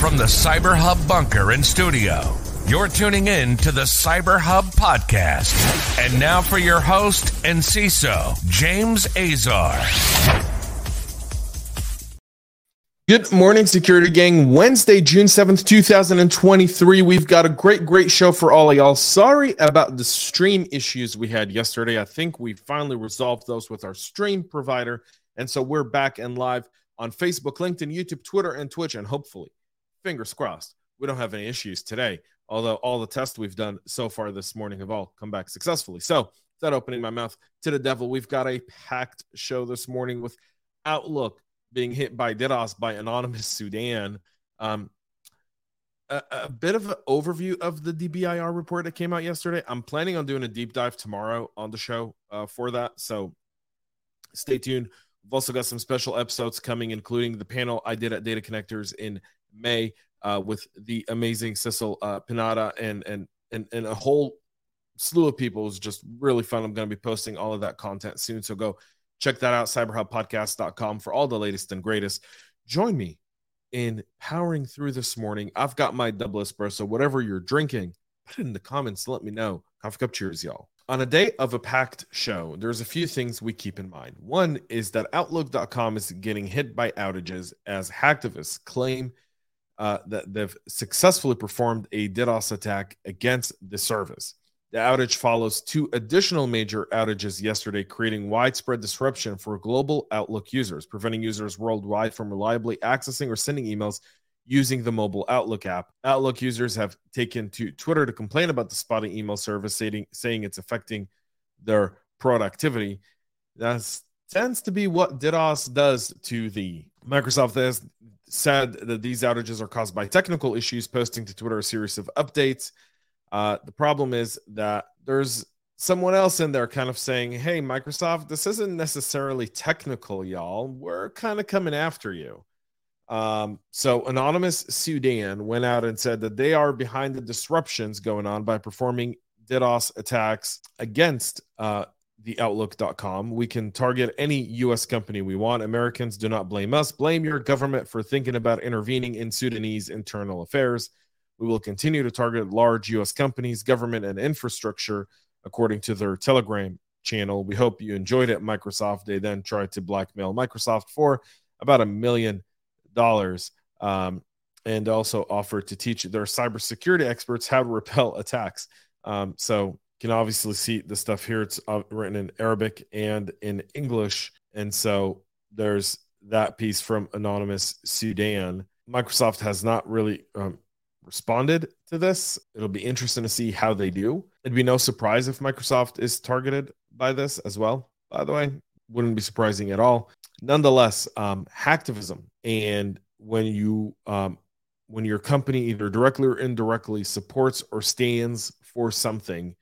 from the Cyber Hub bunker and studio. You're tuning in to the Cyber Hub podcast. And now for your host and CISO, James Azar. Good morning, security gang. Wednesday, June 7th, 2023. We've got a great, great show for all of y'all. Sorry about the stream issues we had yesterday. I think we finally resolved those with our stream provider. And so we're back and live on Facebook, LinkedIn, YouTube, Twitter, and Twitch. And hopefully, fingers crossed, we don't have any issues today. Although all the tests we've done so far this morning have all come back successfully. So, without opening my mouth to the devil, we've got a packed show this morning with Outlook being hit by DDoS by Anonymous Sudan. Um, a, a, bit of an overview of the DBIR report that came out yesterday. I'm planning on doing a deep dive tomorrow on the show uh, for that. So stay tuned. We've also got some special episodes coming, including the panel I did at Data Connectors in May uh, with the amazing Cecil uh, Pineda and, and and and a whole slew of people. It was just really fun. I'm going to be posting all of that content soon. So go Check that out, cyberhubpodcast.com for all the latest and greatest. Join me in powering through this morning. I've got my double espresso, whatever you're drinking, put it in the comments. Let me know. Coffee cup cheers, y'all. On a day of a packed show, there's a few things we keep in mind. One is that Outlook.com is getting hit by outages as hacktivists claim uh, that they've successfully performed a DDoS attack against the service. The outage follows two additional major outages yesterday, creating widespread disruption for global Outlook users, preventing users worldwide from reliably accessing or sending emails using the mobile Outlook app. Outlook users have taken to Twitter to complain about the spotty email service, saying, saying it's affecting their productivity. That tends to be what DDoS does to the Microsoft said that these outages are caused by technical issues, posting to Twitter a series of updates uh, the problem is that there's someone else in there kind of saying, Hey, Microsoft, this isn't necessarily technical, y'all. We're kind of coming after you. Um, so, Anonymous Sudan went out and said that they are behind the disruptions going on by performing DDoS attacks against uh, the Outlook.com. We can target any US company we want. Americans do not blame us. Blame your government for thinking about intervening in Sudanese internal affairs. We will continue to target large U.S. companies, government, and infrastructure, according to their Telegram channel. We hope you enjoyed it. Microsoft, they then tried to blackmail Microsoft for about a million dollars um, and also offered to teach their cybersecurity experts how to repel attacks. Um, so can obviously see the stuff here. It's uh, written in Arabic and in English. And so there's that piece from Anonymous Sudan. Microsoft has not really um, responded to this. It'll be interesting to see how they do. It'd be no surprise if Microsoft is targeted by this as well. By the way, wouldn't be surprising at all. Nonetheless, um, hacktivism and when you um, when your company either directly or indirectly supports or stands for something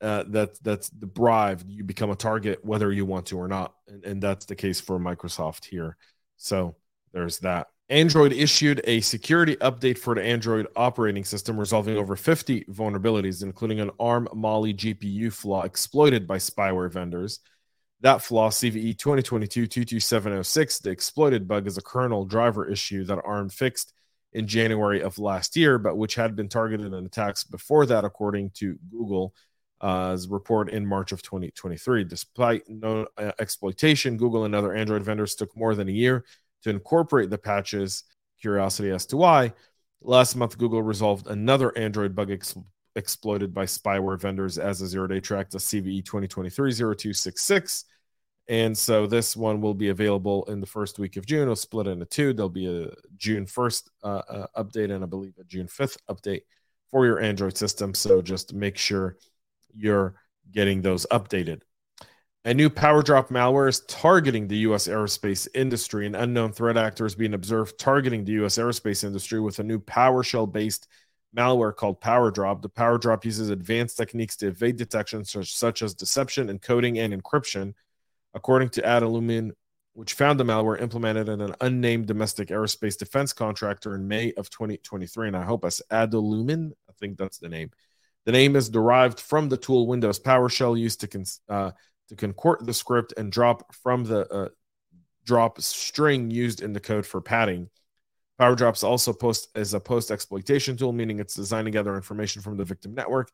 uh, that that's deprived, you become a target whether you want to or not, and, and that's the case for Microsoft here. So there's that. Android issued a security update for the Android operating system, resolving over 50 vulnerabilities, including an ARM Mali GPU flaw exploited by spyware vendors. That flaw, CVE 2022 22706, the exploited bug, is a kernel driver issue that ARM fixed in January of last year, but which had been targeted in attacks before that, according to Google's uh, report in March of 2023. Despite no uh, exploitation, Google and other Android vendors took more than a year to incorporate the patches. Curiosity as to why. Last month, Google resolved another Android bug ex- exploited by spyware vendors as a zero day track to CVE 2023 0266. And so this one will be available in the first week of June. It'll split into two. There'll be a June 1st uh, uh, update and I believe a June 5th update for your Android system. So just make sure you're getting those updated. A new PowerDrop malware is targeting the U.S. aerospace industry. An unknown threat actor is being observed targeting the U.S. aerospace industry with a new PowerShell based malware called PowerDrop. The PowerDrop uses advanced techniques to evade detection, such, such as deception, encoding, and encryption. According to Adlumin, which found the malware implemented in an unnamed domestic aerospace defense contractor in May of 2023. And I hope it's Adlumin. I think that's the name. The name is derived from the tool Windows PowerShell used to uh, to contort the script and drop from the uh, drop string used in the code for padding. PowerDrops also post is a post exploitation tool, meaning it's designed to gather information from the victim network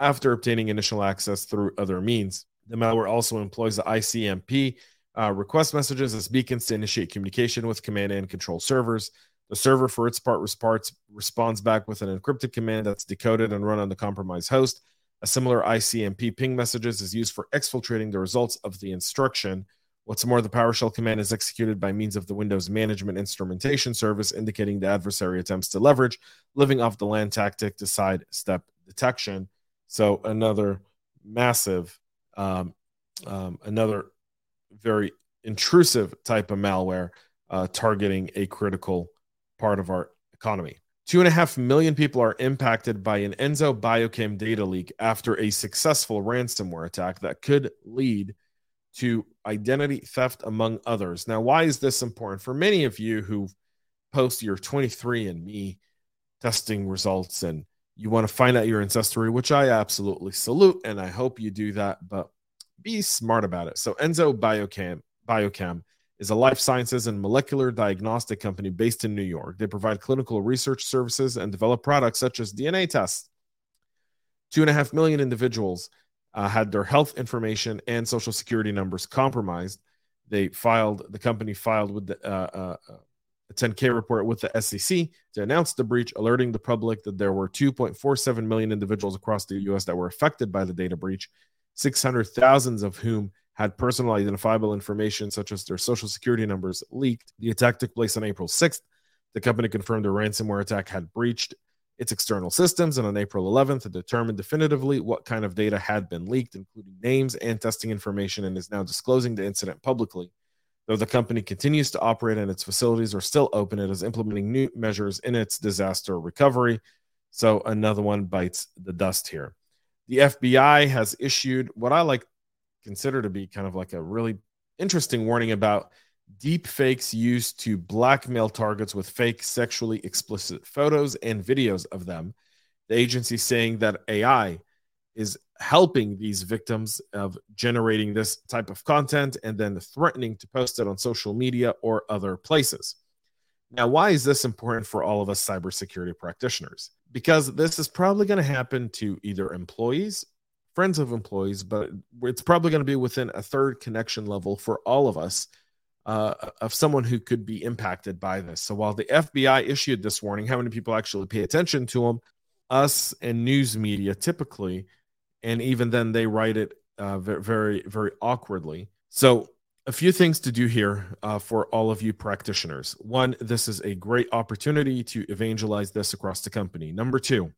after obtaining initial access through other means. The malware also employs the ICMP uh, request messages as beacons to initiate communication with command and control servers. The server, for its part, responds, back with an encrypted command that's decoded and run on the compromised host. A similar ICMP ping messages is used for exfiltrating the results of the instruction. What's more, the PowerShell command is executed by means of the Windows Management Instrumentation Service, indicating the adversary attempts to leverage living off the land tactic to sidestep detection. So another massive, um, um, another very intrusive type of malware uh, targeting a critical part of our economy. Two and a half million people are impacted by an Enzo Biochem data leak after a successful ransomware attack that could lead to identity theft, among others. Now, why is this important? For many of you who post your 23andMe testing results and you want to find out your ancestry, which I absolutely salute, and I hope you do that, but be smart about it. So, Enzo Biochem, Biochem is a life sciences and molecular diagnostic company based in New York. They provide clinical research services and develop products such as DNA tests. Two and a half million individuals uh, had their health information and social security numbers compromised. They filed, the company filed with the uh, uh, a 10K report with the SEC to announce the breach, alerting the public that there were 2.47 million individuals across the US that were affected by the data breach, 600,000 of whom had personal identifiable information such as their social security numbers leaked. The attack took place on April 6th. The company confirmed a ransomware attack had breached its external systems, and on April 11th, it determined definitively what kind of data had been leaked, including names and testing information, and is now disclosing the incident publicly. Though the company continues to operate and its facilities are still open, it is implementing new measures in its disaster recovery. So another one bites the dust here. The FBI has issued what I like consider to be kind of like a really interesting warning about deep fakes used to blackmail targets with fake sexually explicit photos and videos of them. The agency saying that AI is helping these victims of generating this type of content and then threatening to post it on social media or other places. Now, why is this important for all of us cybersecurity practitioners? Because this is probably going to happen to either employees friends of employees, but it's probably going to be within a third connection level for all of us uh, of someone who could be impacted by this. So while the FBI issued this warning, how many people actually pay attention to them? Us and news media typically, and even then they write it uh, very, very awkwardly. So a few things to do here uh, for all of you practitioners. One, this is a great opportunity to evangelize this across the company. Number two,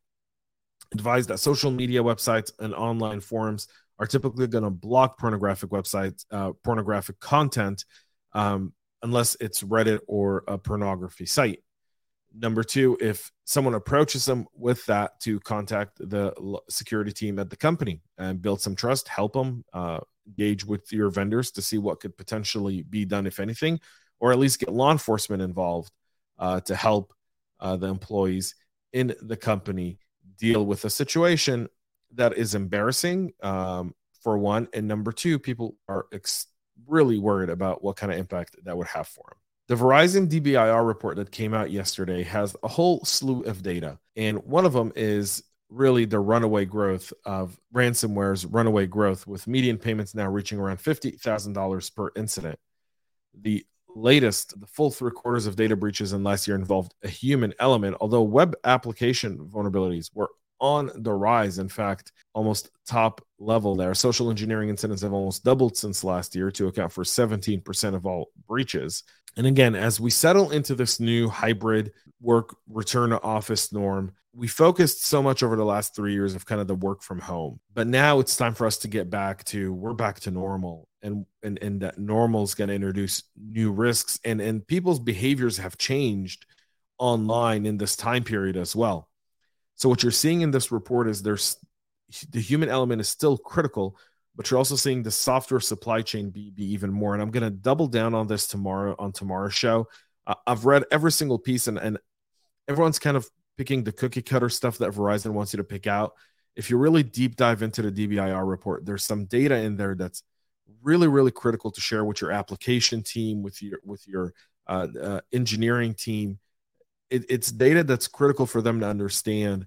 advise that social media websites and online forums are typically going to block pornographic websites, uh, pornographic content, um, unless it's Reddit or a pornography site. Number two, if someone approaches them with that, to contact the security team at the company and build some trust, help them uh, engage with your vendors to see what could potentially be done, if anything, or at least get law enforcement involved uh, to help uh, the employees in the company deal with a situation that is embarrassing um, for one, and number two, people are ex- really worried about what kind of impact that would have for them. The Verizon DBIR report that came out yesterday has a whole slew of data, and one of them is really the runaway growth of ransomware's runaway growth, with median payments now reaching around $50,000 per incident. The latest, the full three quarters of data breaches in last year involved a human element, although web application vulnerabilities were on the rise. In fact, almost top level there. Social engineering incidents have almost doubled since last year to account for 17% of all breaches. And again, as we settle into this new hybrid work return to office norm, we focused so much over the last three years of kind of the work from home. But now it's time for us to get back to we're back to normal. And and, and that normal is going to introduce new risks and, and people's behaviors have changed online in this time period as well. So what you're seeing in this report is there's the human element is still critical, but you're also seeing the software supply chain be, be even more. And I'm going to double down on this tomorrow on tomorrow's show. Uh, I've read every single piece, and, and everyone's kind of picking the cookie cutter stuff that Verizon wants you to pick out. If you really deep dive into the DBIR report, there's some data in there that's really, really critical to share with your application team, with your with your uh, uh, engineering team, it, it's data that's critical for them to understand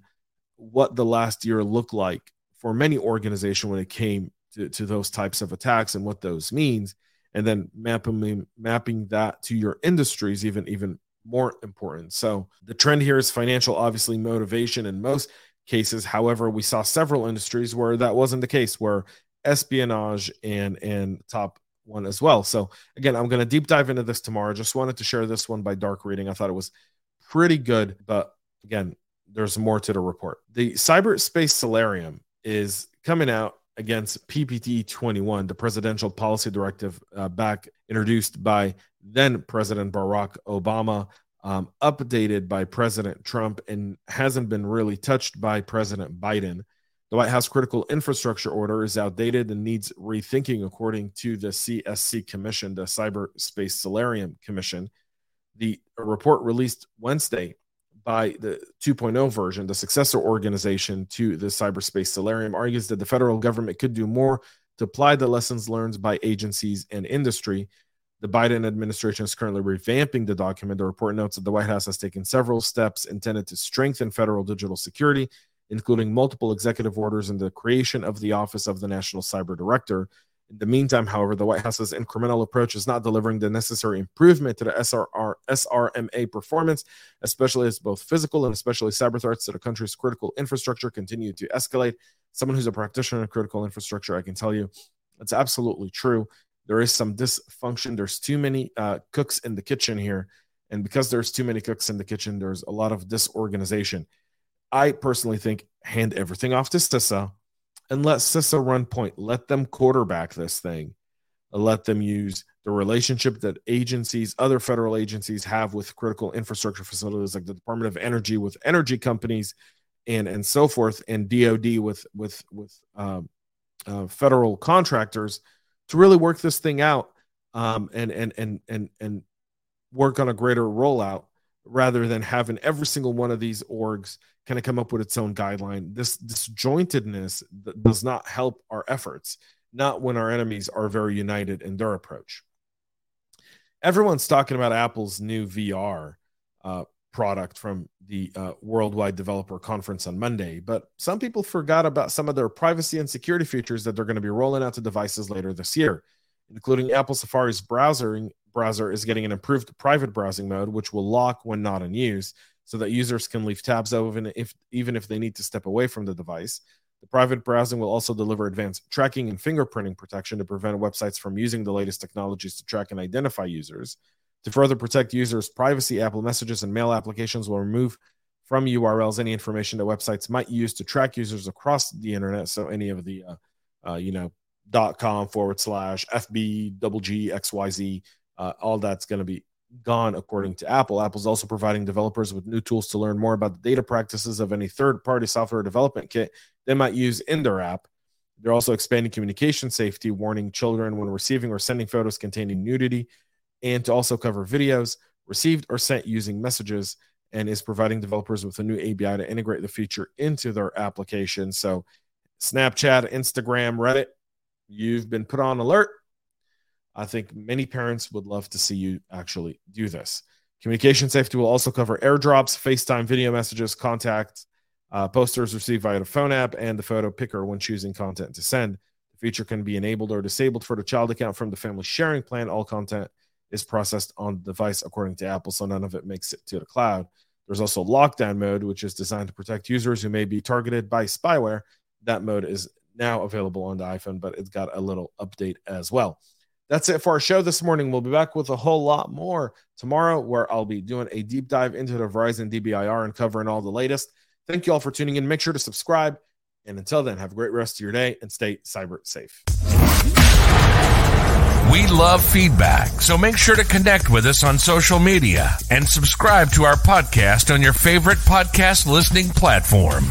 what the last year looked like for many organizations when it came to, to those types of attacks and what those means and then mapping mapping that to your industries even even more important. So the trend here is financial obviously motivation in most cases. However we saw several industries where that wasn't the case where espionage and and top one as well. So again i'm going to deep dive into this tomorrow. Just wanted to share this one by dark reading. I thought it was pretty good but again there's more to the report. The cyberspace solarium is coming out against PPD 21, the presidential policy directive uh, back introduced by then President Barack Obama, um, updated by President Trump, and hasn't been really touched by President Biden. The White House critical infrastructure order is outdated and needs rethinking, according to the CSC Commission, the Cyberspace Solarium Commission. The report released Wednesday by the 2.0 version, the successor organization to the cyberspace Solarium, argues that the federal government could do more to apply the lessons learned by agencies and industry. The Biden administration is currently revamping the document. The report notes that the White House has taken several steps intended to strengthen federal digital security, including multiple executive orders and the creation of the Office of the National Cyber Director. In the meantime, however, the White House's incremental approach is not delivering the necessary improvement to the SRR, SRMA performance, especially as both physical and especially cyber threats to the country's critical infrastructure continue to escalate. Someone who's a practitioner in critical infrastructure, I can tell you it's absolutely true. There is some dysfunction. There's too many uh, cooks in the kitchen here. And because there's too many cooks in the kitchen, there's a lot of disorganization. I personally think hand everything off to CISA and let CISA run point. Let them quarterback this thing. Let them use the relationship that agencies, other federal agencies have with critical infrastructure facilities like the Department of Energy with energy companies and and so forth, and DoD with with with um, uh, federal contractors to really work this thing out um, and and and and and work on a greater rollout rather than having every single one of these orgs kind of come up with its own guideline. This disjointedness does not help our efforts, not when our enemies are very united in their approach. Everyone's talking about Apple's new VR uh, product from the uh, Worldwide Developer Conference on Monday, but some people forgot about some of their privacy and security features that they're going to be rolling out to devices later this year, including Apple Safari's browsing browser is getting an improved private browsing mode, which will lock when not in use, so that users can leave tabs open if even if they need to step away from the device. The private browsing will also deliver advanced tracking and fingerprinting protection to prevent websites from using the latest technologies to track and identify users. To further protect users' privacy, Apple Messages and Mail applications will remove from URLs any information that websites might use to track users across the internet. So any of the, uh, uh, you know, dot com forward slash FB double G XYZ uh, all that's going to be gone according to Apple. Apple's also providing developers with new tools to learn more about the data practices of any third party software development kit they might use in their app. They're also expanding communication safety, warning children when receiving or sending photos containing nudity, and to also cover videos received or sent using messages, and is providing developers with a new API to integrate the feature into their application. So, Snapchat, Instagram, Reddit, you've been put on alert I think many parents would love to see you actually do this. Communication safety will also cover airdrops, FaceTime video messages, contacts, uh, posters received via the phone app, and the photo picker when choosing content to send. The feature can be enabled or disabled for the child account from the family sharing plan. All content is processed on the device according to Apple, so none of it makes it to the cloud. There's also lockdown mode, which is designed to protect users who may be targeted by spyware. That mode is now available on the iPhone, but it's got a little update as well. That's it for our show this morning. We'll be back with a whole lot more tomorrow, where I'll be doing a deep dive into the Verizon DBIR and covering all the latest. Thank you all for tuning in. Make sure to subscribe. And until then, have a great rest of your day and stay cyber safe. We love feedback, so make sure to connect with us on social media and subscribe to our podcast on your favorite podcast listening platform.